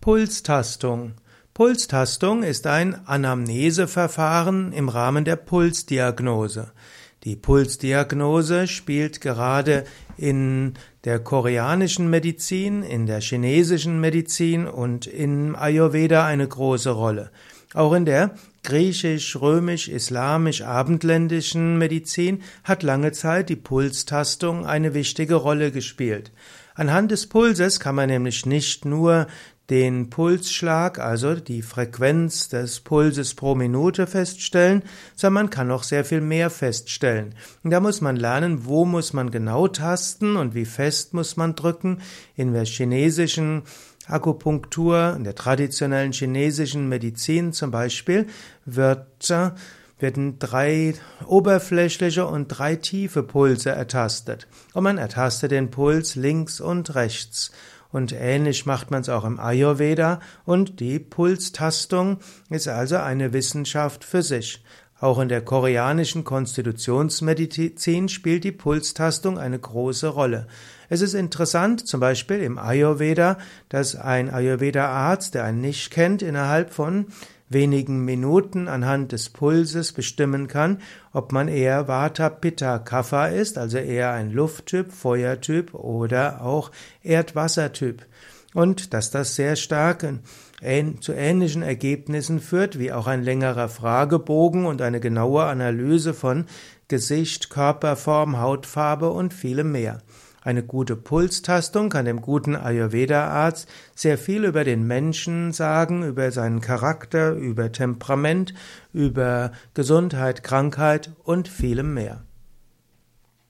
Pulstastung. Pulstastung ist ein Anamneseverfahren im Rahmen der Pulsdiagnose. Die Pulsdiagnose spielt gerade in der koreanischen Medizin, in der chinesischen Medizin und in Ayurveda eine große Rolle. Auch in der griechisch, römisch, islamisch, abendländischen Medizin hat lange Zeit die Pulstastung eine wichtige Rolle gespielt. Anhand des Pulses kann man nämlich nicht nur den Pulsschlag, also die Frequenz des Pulses pro Minute feststellen, sondern man kann auch sehr viel mehr feststellen. Und da muss man lernen, wo muss man genau tasten und wie fest muss man drücken. In der chinesischen Akupunktur, in der traditionellen chinesischen Medizin zum Beispiel, wird werden drei oberflächliche und drei tiefe Pulse ertastet. Und man ertastet den Puls links und rechts. Und ähnlich macht man es auch im Ayurveda und die Pulstastung ist also eine Wissenschaft für sich. Auch in der koreanischen Konstitutionsmedizin spielt die Pulstastung eine große Rolle. Es ist interessant, zum Beispiel im Ayurveda, dass ein Ayurveda-Arzt, der einen nicht kennt, innerhalb von wenigen Minuten anhand des Pulses bestimmen kann, ob man eher Vata Pitta Kapha ist, also eher ein Lufttyp, Feuertyp oder auch Erdwassertyp. Und dass das sehr stark zu ähnlichen Ergebnissen führt, wie auch ein längerer Fragebogen und eine genaue Analyse von Gesicht, Körperform, Hautfarbe und vielem mehr. Eine gute Pulstastung kann dem guten Ayurveda-Arzt sehr viel über den Menschen sagen, über seinen Charakter, über Temperament, über Gesundheit, Krankheit und vielem mehr.